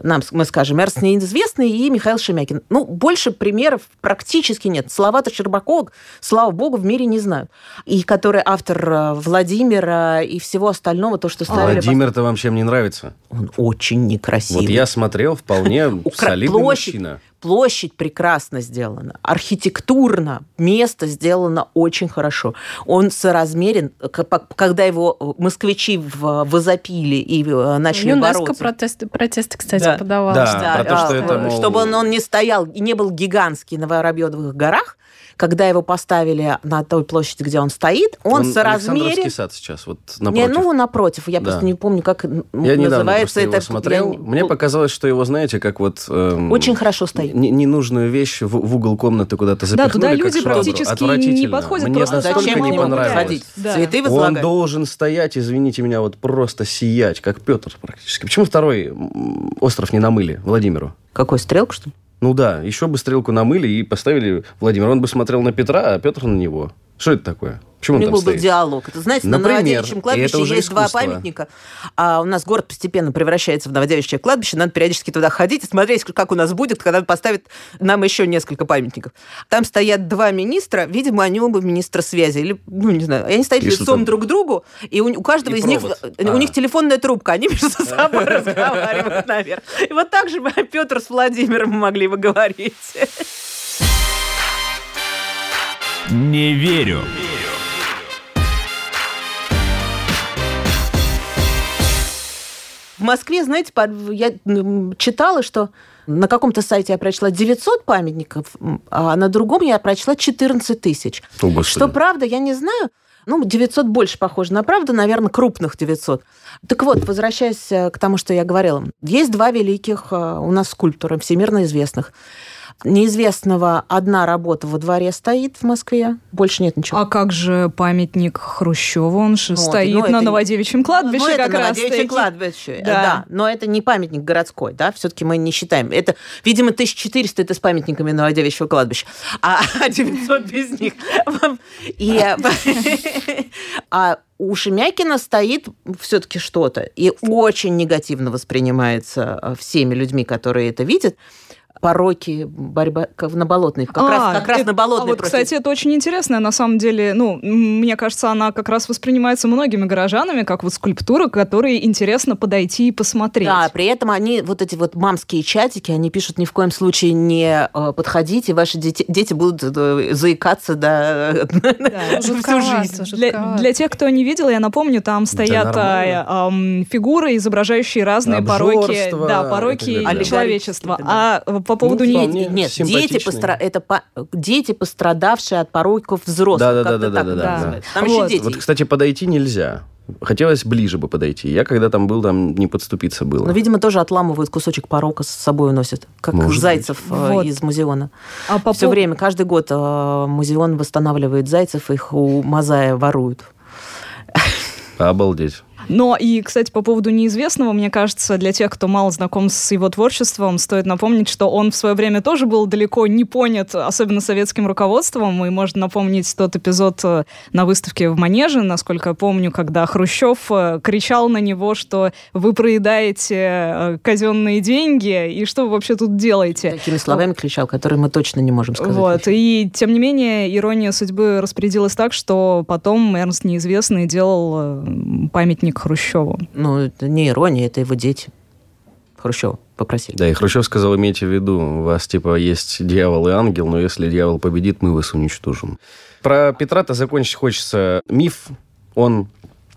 C: Нам, мы скажем, Эрст неизвестный и Михаил Шемякин. Ну, больше примеров практически нет. Слова-то Щербакова, слава богу, в мире не знают. И который автор э, Владимира и всего остального, то, что ставили...
A: Владимир-то вам чем не нравится?
C: Он очень некрасивый.
A: Вот я смотрел, вполне солидный мужчина.
C: Площадь прекрасно сделана, архитектурно место сделано очень хорошо. Он соразмерен, когда его э, москвичи возопили и э, начали
D: ЮНЕСКО
C: бороться.
D: протесты, протесты, кстати,
C: Да.
D: подавал.
A: Да.
D: что-
A: про то, что
C: а,
A: это,
C: э,
A: мол-
C: Чтобы он, он не стоял и не был гигантский на Воробьевых горах, когда его поставили на той площади, где он стоит, он,
A: Александровский
C: соразмерен...
A: сад сейчас, вот
C: Не,
A: напротив.
C: ну, напротив. Я
A: Да.
C: просто не помню, как
A: я недавно
C: называется это.
A: смотрел.
C: Я не-
A: Мне показалось, что его, знаете, как вот... эм,
C: Очень хорошо стоит.
A: Не- Ненужную вещь в, в угол комнаты куда-то запихнули,
B: туда
A: как
B: люди
A: швабру.
B: практически не подходят,
A: Мне
B: просто
A: настолько
C: Зачем
B: не понравилось. Да.
C: Цветы
A: Он
C: возлагать?
A: должен стоять, извините меня, вот просто сиять, как Петр практически. Почему второй остров не намыли Владимиру?
C: Какой, стрелка, что ли?
A: Ну да, еще бы стрелку намыли и поставили Владимира. Он бы смотрел на Петра, а Петр на него. Что это такое? Почему
C: У них
A: там
C: был бы
A: стоит?
C: диалог. Это, знаете, на
A: Например,
C: Новодевичьем
A: и
C: кладбище
A: это уже
C: есть два
A: искусство.
C: памятника. А у нас город постепенно превращается в Новодевичье кладбище. Надо периодически туда ходить и смотреть, как у нас будет, когда поставят нам еще несколько памятников. Там стоят два министра. Видимо, они оба министра связи. Или, ну, не знаю. И они стоят
A: И
C: лицом
A: там?
C: друг к другу. И у, у каждого
A: И
C: из них...
A: провод.
C: У
A: А.
C: них телефонная трубка. Они между собой разговаривают, наверное. И вот так же Петр с Владимиром могли бы говорить.
E: Не верю.
C: В Москве, знаете, я читала, что на каком-то сайте я прочла 900 памятников, а на другом я прочла 14 тысяч.
A: О.
C: Что правда, я не знаю. Ну, 900 больше похоже на правду, наверное, крупных 900. Так вот, возвращаясь э, к тому, что я говорила. Есть два великих э, у нас скульптора, всемирно известных. Неизвестного одна работа во дворе стоит в Москве, больше нет ничего.
B: А как же памятник Хрущеву? Он же
C: Вот,
B: стоит
C: ну,
B: на
C: это-
B: Новодевичьем кладбище
C: ну, это
B: раз.
C: Новодевичье
B: таки.
C: кладбище. э,
B: Да.
C: Да. но это не памятник городской, да, все-таки мы не считаем. Это, видимо, 1400 это с памятниками Новодевичьего кладбища, а 900 без них. И, э, а у Шемякина стоит все-таки что-то, и очень негативно воспринимается э, всеми людьми, которые это видят. Пороки, борьба как на болотной, как,
B: А,
C: раз, как раз
B: это-
C: на болотной.
B: А вот,
C: против-
B: кстати, это очень интересно. На самом деле, ну, мне кажется, она как раз воспринимается многими горожанами как вот скульптура, к которой интересно подойти и посмотреть.
C: Да, при этом они, вот эти вот мамские чатики, они пишут, ни в коем случае не э, подходите, ваши дети, дети будут э, заикаться до
B: Да.
C: всю жизнь.
B: Для, для тех, кто не видел, я напомню, там стоят а, ам, фигуры, изображающие разные пороки,
A: Обжорство
B: да, пороки
A: так далее.
B: человечества.
C: Аллегорические,
B: А по поводу
A: Ну,
B: не...
C: Нет, дети, постра- это по- дети, пострадавшие от пороков взрослых.
A: Да-да-да-да-да-да,
C: как-то так
B: да.
C: называется. Там
B: Вот.
C: еще дети.
A: Вот, кстати, подойти нельзя. Хотелось ближе бы подойти. Я когда там был, там не подступиться было.
C: Но, видимо, тоже отламывают кусочек порока с собой уносят, как
A: Может
C: зайцев э,
B: Вот.
C: из музеона.
B: А по
C: Все
B: пов-
C: время, каждый год э, музеон восстанавливает зайцев, их у Мазая воруют.
A: Обалдеть.
B: Но и, кстати, по поводу неизвестного, мне кажется, для тех, кто мало знаком с его творчеством, стоит напомнить, что он в свое время тоже был далеко не понят, особенно советским руководством. И можно напомнить тот эпизод э, на выставке в Манеже, насколько я помню, когда Хрущев э, кричал на него, что вы проедаете э, казенные деньги, и что вы вообще тут делаете?
C: Такими словами кричал, которые мы точно не можем сказать.
B: Вот. И тем не менее, ирония судьбы распорядилась так, что потом Эрнст Неизвестный делал э, памятник Хрущеву.
C: Ну, это не ирония, это его дети. Хрущева попросили.
A: Да, и Хрущев сказал, имейте в виду, у вас типа есть дьявол и ангел, но если дьявол победит, мы вас уничтожим. Про Петра-то закончить хочется. Миф, он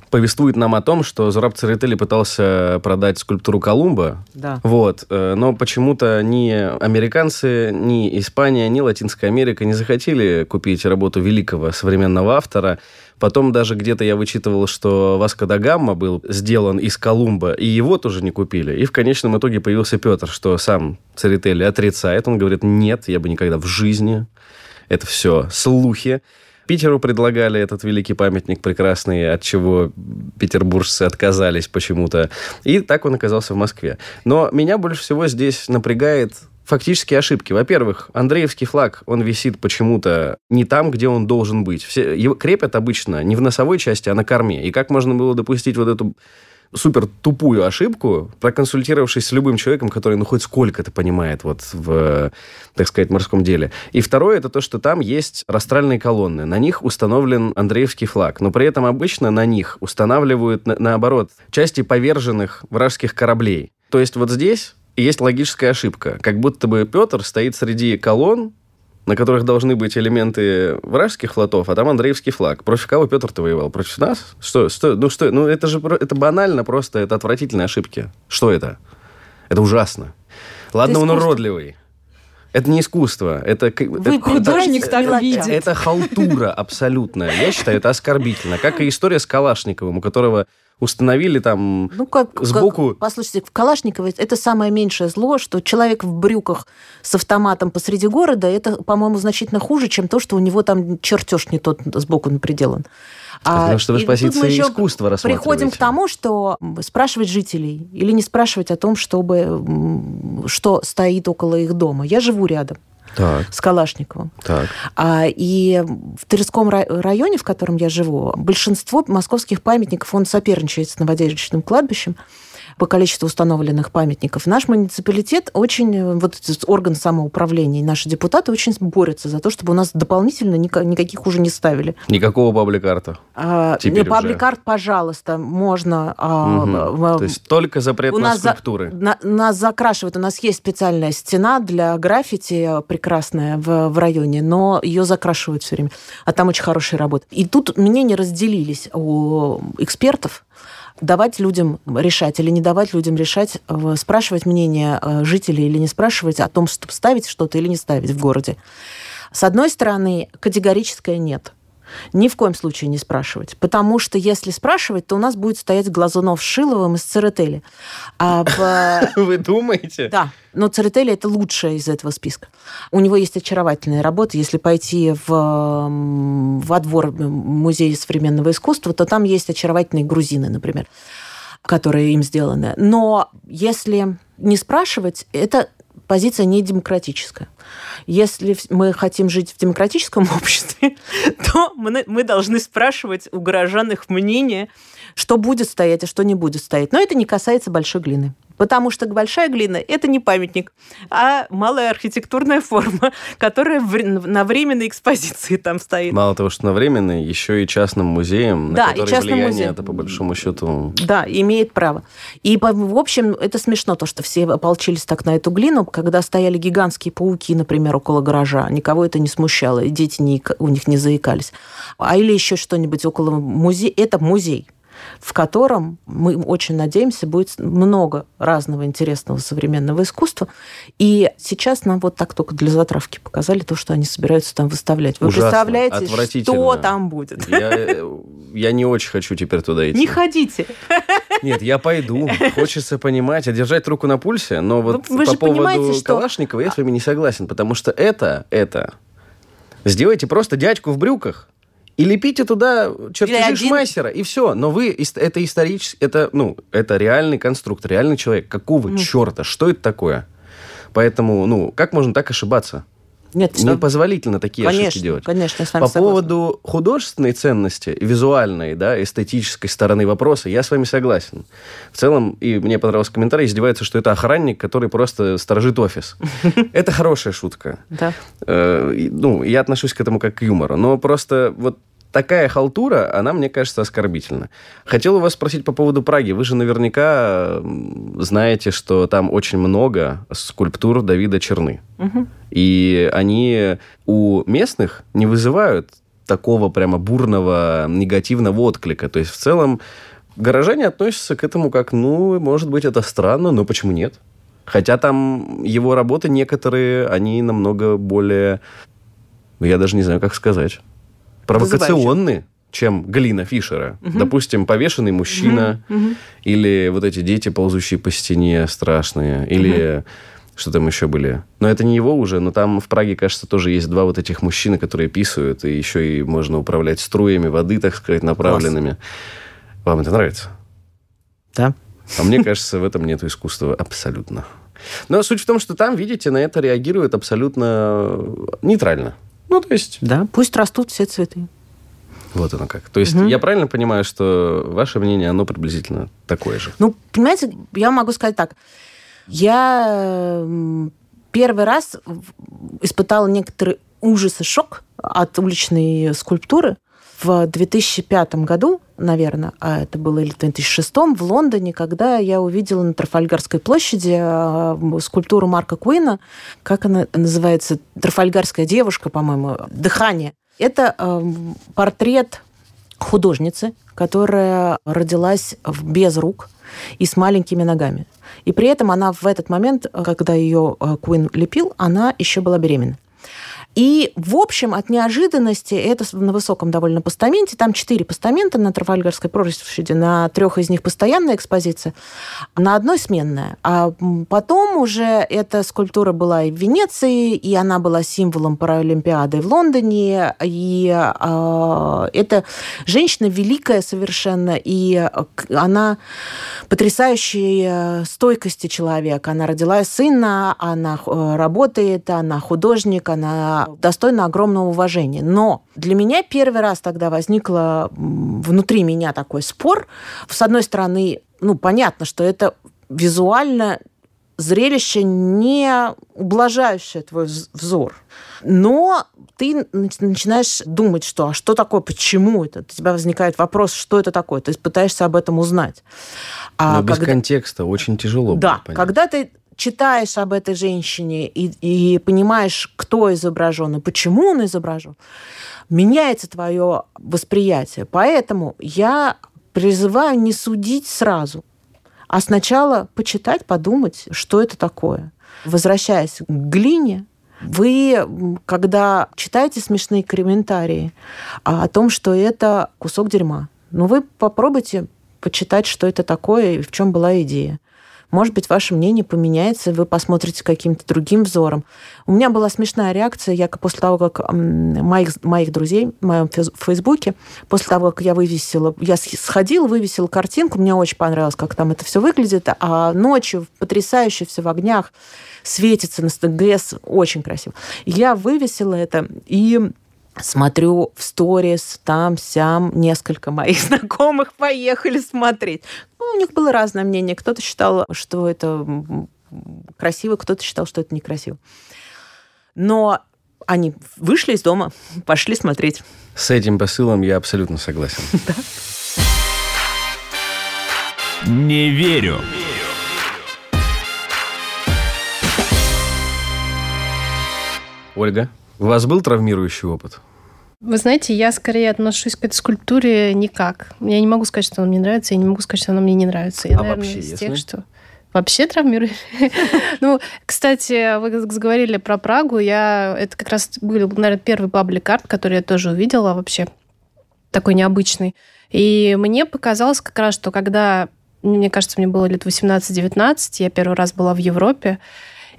A: повествует нам о том, что Зураб Церетели пытался продать скульптуру Колумба,
C: Да.
A: вот, э, но почему-то ни американцы, ни Испания, ни Латинская Америка не захотели купить работу великого современного автора. Потом даже где-то я вычитывал, что Васко да Гамма был сделан из Колумба, и его тоже не купили. И в конечном итоге появился Петр, что сам Церетели отрицает. Он говорит, нет, я бы никогда в жизни. Это все слухи. Питеру предлагали этот великий памятник прекрасный, от чего петербуржцы отказались почему-то. И так он оказался в Москве. Но меня больше всего здесь напрягает фактические ошибки. Во-первых, Андреевский флаг, он висит почему-то не там, где он должен быть. Все, его крепят обычно не в носовой части, а на корме. И как можно было допустить вот эту супер тупую ошибку, проконсультировавшись с любым человеком, который, ну, хоть сколько-то понимает вот в, так сказать, морском деле. И второе, это то, что там есть растральные колонны. На них установлен Андреевский флаг. Но при этом обычно на них устанавливают, на- наоборот, части поверженных вражеских кораблей. То есть вот здесь есть логическая ошибка. Как будто бы Петр стоит среди колонн, на которых должны быть элементы вражеских флотов, а там Андреевский флаг. Против кого Петр-то воевал? Против нас? Что? что? Ну, что? Ну, это же это банально просто, это отвратительные ошибки. Что это? Это ужасно. Ладно,
C: Это
A: он уродливый. Это не искусство. Это,
C: Вы
A: это-
B: Художник
C: это
B: так
C: мелоча.
B: видит.
A: это халтура абсолютная. Я считаю, это оскорбительно. Как и история с Калашниковым, у которого установили там
C: Ну, как,
A: Сбоку-
C: как- послушайте, в Калашникове это самое меньшее зло, что человек в брюках с автоматом посреди города, это, по-моему, значительно хуже, чем то, что у него там чертеж не тот сбоку приделан.
A: Потому что вы с позиции искусства.
C: Приходим к тому, что спрашивать жителей или не спрашивать о том, чтобы, что стоит около их дома. Я живу рядом
A: Так,
C: с Калашниковым.
A: так.
C: А, и в Тверском рай- районе, в котором я живу, большинство московских памятников, он соперничает с Новодевичным кладбищем по количеству установленных памятников. Наш муниципалитет очень, э, вот этот орган самоуправления, наши депутаты очень борются за то, чтобы у нас дополнительно ника- никаких уже не ставили.
A: Никакого паблик-арта.
C: А, не, паблик-арт, пожалуйста, можно. а,
A: Мгм.
C: в-
A: То есть только запрет
C: у
A: на
C: нас за-
A: скульптуры.
C: на- нас закрашивают. У нас есть специальная стена для граффити прекрасная в, в районе, но ее закрашивают все время. А там очень хорошая работа. И тут мнения разделились у экспертов давать людям решать или не давать людям решать, э, спрашивать мнение э, жителей или не спрашивать о том, чтобы ставить что-то или не ставить в городе. С одной стороны, категорическое нет. Ни в коем случае не спрашивать. Потому что если спрашивать, то у нас будет стоять Глазунов с Шиловым из Церетели. А в...
A: Вы думаете?
C: Да, но Церетели это лучшая из этого списка. У него есть очаровательные работы. Если пойти в, во двор Музея современного искусства, то там есть очаровательные грузины, например, которые им сделаны. Но если не спрашивать, это позиция не демократическая. Если мы хотим жить в демократическом обществе, то мы должны спрашивать у горожан их мнение, что будет стоять, а что не будет стоять. Но это не касается большой глины. Потому что большая глина – это не памятник, а малая архитектурная форма, которая на временной экспозиции там стоит.
A: Мало того, что на временный, еще и частным музеем,
C: Да,
A: на
C: и
A: который
C: частным
A: влияние
C: музеем.
A: это, по большому счету...
C: Да, имеет право. И, в общем, это смешно, то, что все ополчились так на эту глину, когда стояли гигантские пауки, например, около гаража. Никого это не смущало, и дети не, у них не заикались. А или еще что-нибудь около музея. Это музей. В котором мы очень надеемся будет много разного интересного современного искусства. И сейчас нам вот так только для затравки показали то, что они собираются там выставлять. Вы
A: Ужасно,
C: представляете, что там будет?
A: Я, я не очень хочу теперь туда идти.
C: Не ходите.
A: Нет, я пойду. Хочется понимать, а держать руку на пульсе, но вот
C: Ну, вы
A: по
C: же
A: поводу
C: что-
A: Калашникова я с вами не согласен, потому что это, это... Сделайте просто дядьку в брюках и лепите туда чертежи Шмайсера, и все. Но вы, это исторический, это, ну, это реальный конструкт, реальный человек. Какого черта? Что это такое? Поэтому, ну, как можно так ошибаться?
C: Нет, всё.
A: Непозволительно такие ошибки
C: конечно,
A: делать.
C: конечно, я
A: По
C: согласна.
A: поводу художественной ценности, визуальной, да, эстетической стороны вопроса, я с вами согласен. В целом, и мне понравился комментарий, издевается, что это охранник, который просто сторожит офис. Это хорошая шутка.
C: Да.
A: Э, Ну, я отношусь к этому как к юмору. Но просто вот такая халтура, она, мне кажется, оскорбительна. Хотел у вас спросить по поводу Праги. Вы же наверняка знаете, что там очень много скульптур Давида Черны. И они у местных не вызывают такого прямо бурного негативного отклика. То есть в целом горожане относятся к этому как, ну, может быть, это странно, но почему нет? Хотя там его работы некоторые, они намного более, ну, я даже не знаю, как сказать, провокационны, чем Галина Фишера. Допустим, повешенный мужчина, или вот эти дети, ползущие по стене, страшные, или что там еще были. Но это не его уже, но там в Праге, кажется, тоже есть два вот этих мужчины, которые писают, и еще и можно управлять струями воды, так сказать, направленными. Вам это нравится?
C: Да.
A: А мне кажется, в этом нет искусства абсолютно. Но суть в том, что там, видите, на это реагируют абсолютно нейтрально. Ну, то есть,
C: Да, пусть растут все цветы.
A: вот оно как. То есть, я правильно понимаю, что ваше мнение, оно приблизительно такое же?
C: Ну, понимаете, я могу сказать так. Я первый раз испытала некоторый ужас и шок от уличной скульптуры в 2005 году, наверное, а это было или в 2006 в Лондоне, когда я увидела на Трафальгарской площади э, скульптуру Марка Куина, как она называется, Трафальгарская девушка, по-моему, «Дыхание». Это эм, портрет художницы, которая родилась без рук и с маленькими ногами. И при этом она в этот момент, э, когда ее э, Куин лепил, она еще была беременна. И, в общем, от неожиданности, это на высоком довольно постаменте, там четыре постамента на Трафальгарской площади, на трех из них постоянная экспозиция, на одной сменная. А потом уже эта скульптура была и в Венеции, и она была символом Паралимпиады в Лондоне, и а, это женщина великая совершенно, и э, она потрясающей э, стойкости человек. Она родила сына, она э, работает, она художник, она достойна огромного уважения. Но для меня первый раз тогда возникло внутри меня такой спор. С одной стороны, ну, понятно, что это визуально зрелище, не ублажающее твой вз- взор. Но ты нач- начинаешь думать, что а что такое, почему это? У тебя возникает вопрос, что это такое. Ты пытаешься об этом узнать. А
A: Но без
C: когда-
A: контекста очень тяжело
C: да, когда ты читаешь об этой женщине и, и понимаешь, кто изображен и почему он изображен, меняется твое восприятие. Поэтому я призываю не судить сразу, а сначала почитать, подумать, что это такое. Возвращаясь к глине, вы, когда читаете смешные комментарии а, о том, что это кусок дерьма, ну вы попробуйте почитать, что это такое и в чем была идея. Может быть, ваше мнение поменяется, вы посмотрите каким-то другим взором. У меня была смешная реакция, я после того, как моих, моих друзей в моем фейс- фейсбуке, после того, как я вывесила, я сходила, вывесила картинку, мне очень понравилось, как там это все выглядит, а ночью потрясающе все в огнях, светится на СТГС, очень красиво. Я вывесила это, и смотрю в сторис, там, сям, несколько моих знакомых поехали смотреть. Ну, у них было разное мнение. Кто-то считал, что это красиво, кто-то считал, что это некрасиво. Но они вышли из дома, пошли смотреть.
A: С этим посылом я абсолютно согласен.
E: Не верю.
A: Ольга, у вас был травмирующий опыт?
D: Вы знаете, я скорее отношусь к этой скульптуре никак. Я не могу сказать, что она мне нравится, я не могу сказать, что она мне не нравится. Я,
A: А
D: наверное,
A: вообще,
D: из тех, что вообще травмирует. Ну, кстати, вы заговорили про Прагу. Я это как раз был, наверное, первый паблик-арт, который я тоже увидела вообще такой необычный. И мне показалось как раз, что когда, мне кажется, мне было лет 18-19, я первый раз была в Европе,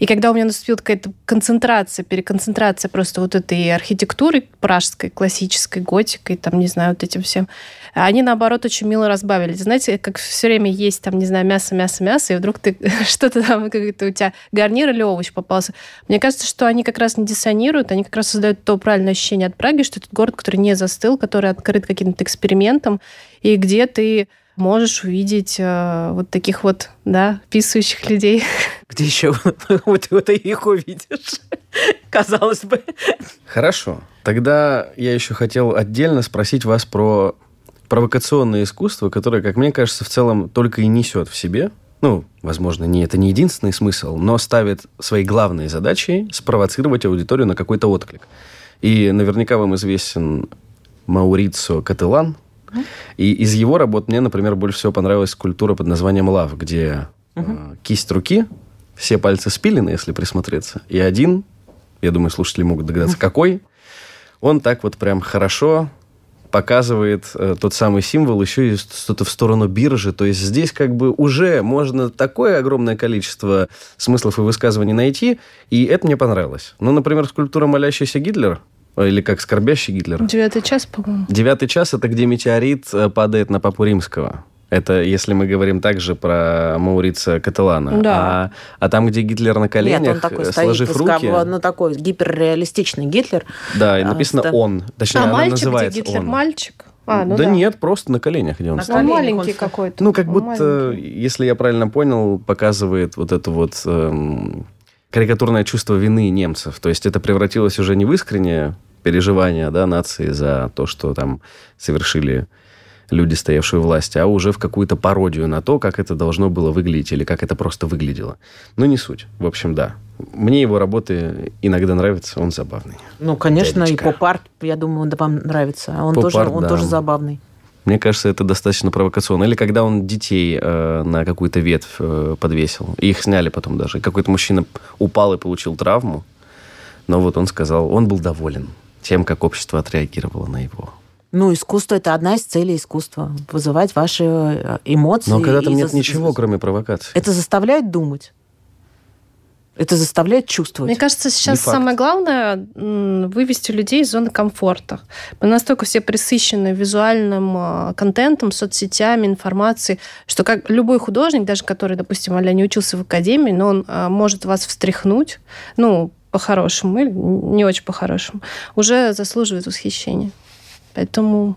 D: и когда у меня наступила какая-то концентрация, переконцентрация просто вот этой архитектуры пражской, классической, готикой, там, не знаю, вот этим всем, они, наоборот, очень мило разбавили. Знаете, как все время есть, там, не знаю, мясо, мясо, мясо, и вдруг ты что-то там, какой-то у тебя гарнир или овощ попался. Мне кажется, что они как раз не диссонируют, они как раз создают то правильное ощущение от Праги, что это город, который не застыл, который открыт каким-то экспериментом, и где ты можешь увидеть э, вот таких вот, да, писающих людей.
C: Где еще вот, ты их увидишь? Казалось бы.
A: Хорошо. Тогда я еще хотел отдельно спросить вас про провокационное искусство, которое, как мне кажется, в целом только и несет в себе, ну, возможно, не это не единственный смысл, но ставит своей главной задачей спровоцировать аудиторию на какой-то отклик. И наверняка вам известен Маурицо Кателан. И из его работ мне, например, больше всего понравилась скульптура под названием «Лав», где э, кисть руки, все пальцы спилены, если присмотреться, и один, я думаю, слушатели могут догадаться, какой, он так вот прям хорошо показывает э, тот самый символ еще и что-то в сторону биржи. То есть здесь как бы уже можно такое огромное количество смыслов и высказываний найти, и это мне понравилось. Ну, например, скульптура «Молящийся Гитлер», или как «Скорбящий Гитлер».
D: Девятый час, по-моему.
A: Девятый час – это где метеорит э, падает на Папу Римского. Это если мы говорим также про Маурица Каталана.
D: Да.
A: А, а там, где Гитлер на коленях,
C: Нет, он такой
A: э,
C: стоит,
A: сложив руки...
C: ну, такой гиперреалистичный Гитлер.
A: Да, и
C: а,
A: написано
C: ста-
A: «он». Точнее,
D: а
A: она
D: мальчик, где
A: называется
D: Гитлер
A: «он».
D: мальчик? А, ну
A: да,
D: да.
A: нет, просто на коленях, где он
C: На
A: стоит.
D: Маленький
C: стоит.
D: какой-то.
A: Ну, как
D: Он
A: будто,
D: маленький.
A: если я правильно понял, показывает вот это вот эм, карикатурное чувство вины немцев. То есть это превратилось уже не в искреннее переживание да, нации за то, что там совершили люди, стоявшие у власти, а уже в какую-то пародию на то, как это должно было выглядеть или как это просто выглядело. Но не суть. В общем, да. Мне его работы иногда нравятся, он забавный.
C: Ну, конечно,
A: Дядечка.
C: и поп-арт, я думаю, да вам нравится. Он, тоже, он
A: да.
C: тоже забавный.
A: Мне кажется, это достаточно провокационно. Или когда он детей э, на какую-то ветвь э, подвесил. И их сняли потом даже. Какой-то мужчина упал и получил травму. Но вот он сказал, он был доволен тем, как общество отреагировало на его.
C: Ну, искусство – это одна из целей искусства. Вызывать ваши э, эмоции.
A: Но когда там нет
C: за-
A: ничего, кроме провокации.
C: Это заставляет думать. Это заставляет чувствовать.
D: Мне кажется, сейчас самое главное вывести людей из зоны комфорта. Мы настолько все присыщены визуальным э, контентом, соцсетями, информацией, что как любой художник, даже который, допустим, а не учился в академии, но он э, может вас встряхнуть, ну, по-хорошему или не очень по-хорошему, уже заслуживает восхищения. Поэтому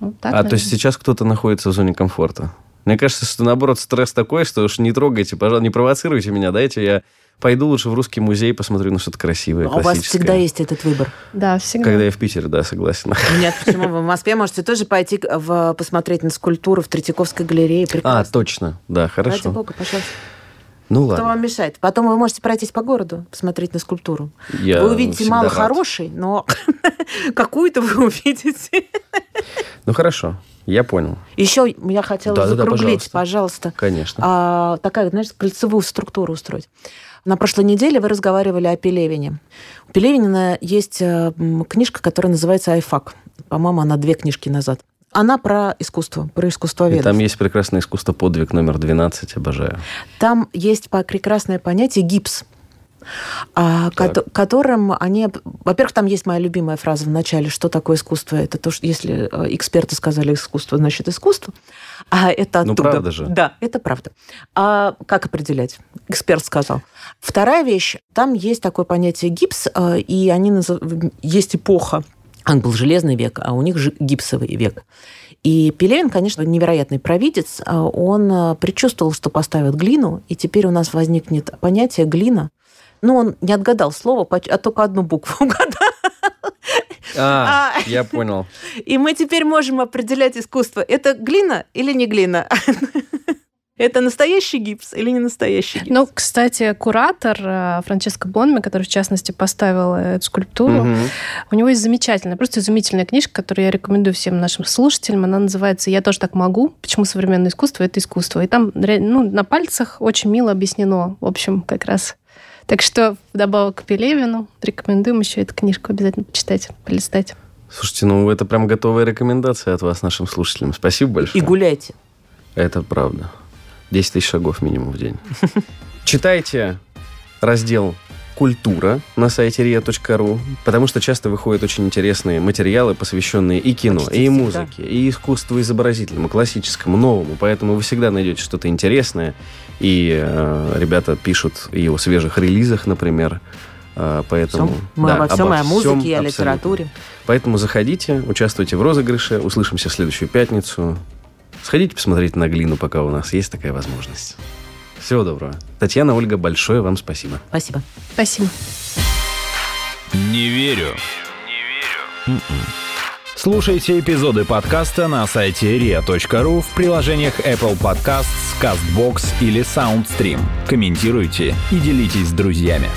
D: вот так,
A: а то есть
D: наверное.
A: сейчас кто-то находится в зоне комфорта. Мне кажется, что наоборот стресс такой, что уж не трогайте, пожалуйста, не провоцируйте меня, дайте я пойду лучше в русский музей, посмотрю на что-то красивое,
C: А у вас всегда есть этот выбор.
D: Да, всегда.
A: Когда я в Питере, да, согласен.
C: Нет, почему? Вы в Москве можете тоже пойти в, посмотреть на скульптуру в Третьяковской галерее.
A: А,
C: Прекрасно.
A: точно, да,
C: Ради
A: хорошо.
C: бога, пожалуйста.
A: Ну
C: Кто
A: ладно.
C: вам мешает? Потом вы можете пройтись по городу, посмотреть на скульптуру.
A: Я
C: вы увидите мало
A: рад.
C: хорошей, но какую-то вы увидите.
A: Ну хорошо, я понял,
C: Еще я хотела
A: Да-да-да,
C: закруглить,
A: пожалуйста.
C: пожалуйста.
A: конечно.
C: а, такая, знаешь, кольцевую структуру устроить. На прошлой неделе вы разговаривали о Пелевине. У Пелевина есть э, книжка, которая называется «Айфак». По-моему, она две книжки назад. Она про искусство, про
A: И
C: искусствоведов.
A: там есть прекрасное искусство подвиг номер 12, обожаю.
C: Там есть прекрасное понятие гипс, а,
A: Так.
C: кото- которым они... Во-первых, там есть моя любимая фраза в начале, что такое искусство. Это то, что если э, эксперты сказали искусство, значит искусство. А это
A: Ну,
C: оттуда.
A: правда же.
C: Да, это правда. А как определять? Эксперт сказал. Вторая вещь. Там есть такое понятие гипс, э, и они назыв- есть эпоха. Он был железный век, а у них же гипсовый век. И Пелевин, конечно, невероятный провидец. А Он э, предчувствовал, что поставят глину, и теперь у нас возникнет понятие глина. Ну, он не отгадал слово, а только одну букву угадал.
A: А,
C: А.
A: я понял.
C: И мы теперь можем определять искусство. Это глина или не глина? Это настоящий гипс или не настоящий гипс?
D: Ну, кстати, куратор э, Франческо Бонми, который, в частности, поставил эту скульптуру,
A: Мгм.
D: у него есть замечательная, просто изумительная книжка, которую я рекомендую всем нашим слушателям. Она называется «Я тоже так могу. Почему современное искусство – это искусство». И там ну, на пальцах очень мило объяснено, в общем, как раз. Так что, вдобавок к Пелевину, рекомендуем еще эту книжку обязательно почитать, полистать.
A: Слушайте, ну это прям готовая рекомендация от вас нашим слушателям. Спасибо
C: И
A: большое.
C: гуляйте.
A: Это правда. 10 тысяч шагов минимум в день. Читайте раздел «Культура» на сайте ria.ru, потому что часто выходят очень интересные материалы, посвященные и кино,
C: Почти
A: и
C: всегда.
A: музыке, и искусству изобразительному, классическому, новому. Поэтому вы всегда найдете что-то интересное. И э, ребята пишут и о свежих релизах, например. Э, поэтому,
C: Всё. Мы
A: да,
C: обо всем, и о
A: всем
C: музыке, и о
A: абсолютно.
C: литературе.
A: Поэтому заходите, участвуйте в розыгрыше. Услышимся в следующую пятницу. Сходите посмотреть на глину, пока у нас есть такая возможность. Всего доброго. Татьяна, Ольга, большое вам спасибо.
C: Спасибо.
D: Спасибо.
E: Не верю. Не верю. Слушайте эпизоды подкаста на сайте ria.ru в приложениях Apple Podcasts, CastBox или SoundStream. Комментируйте и делитесь с друзьями.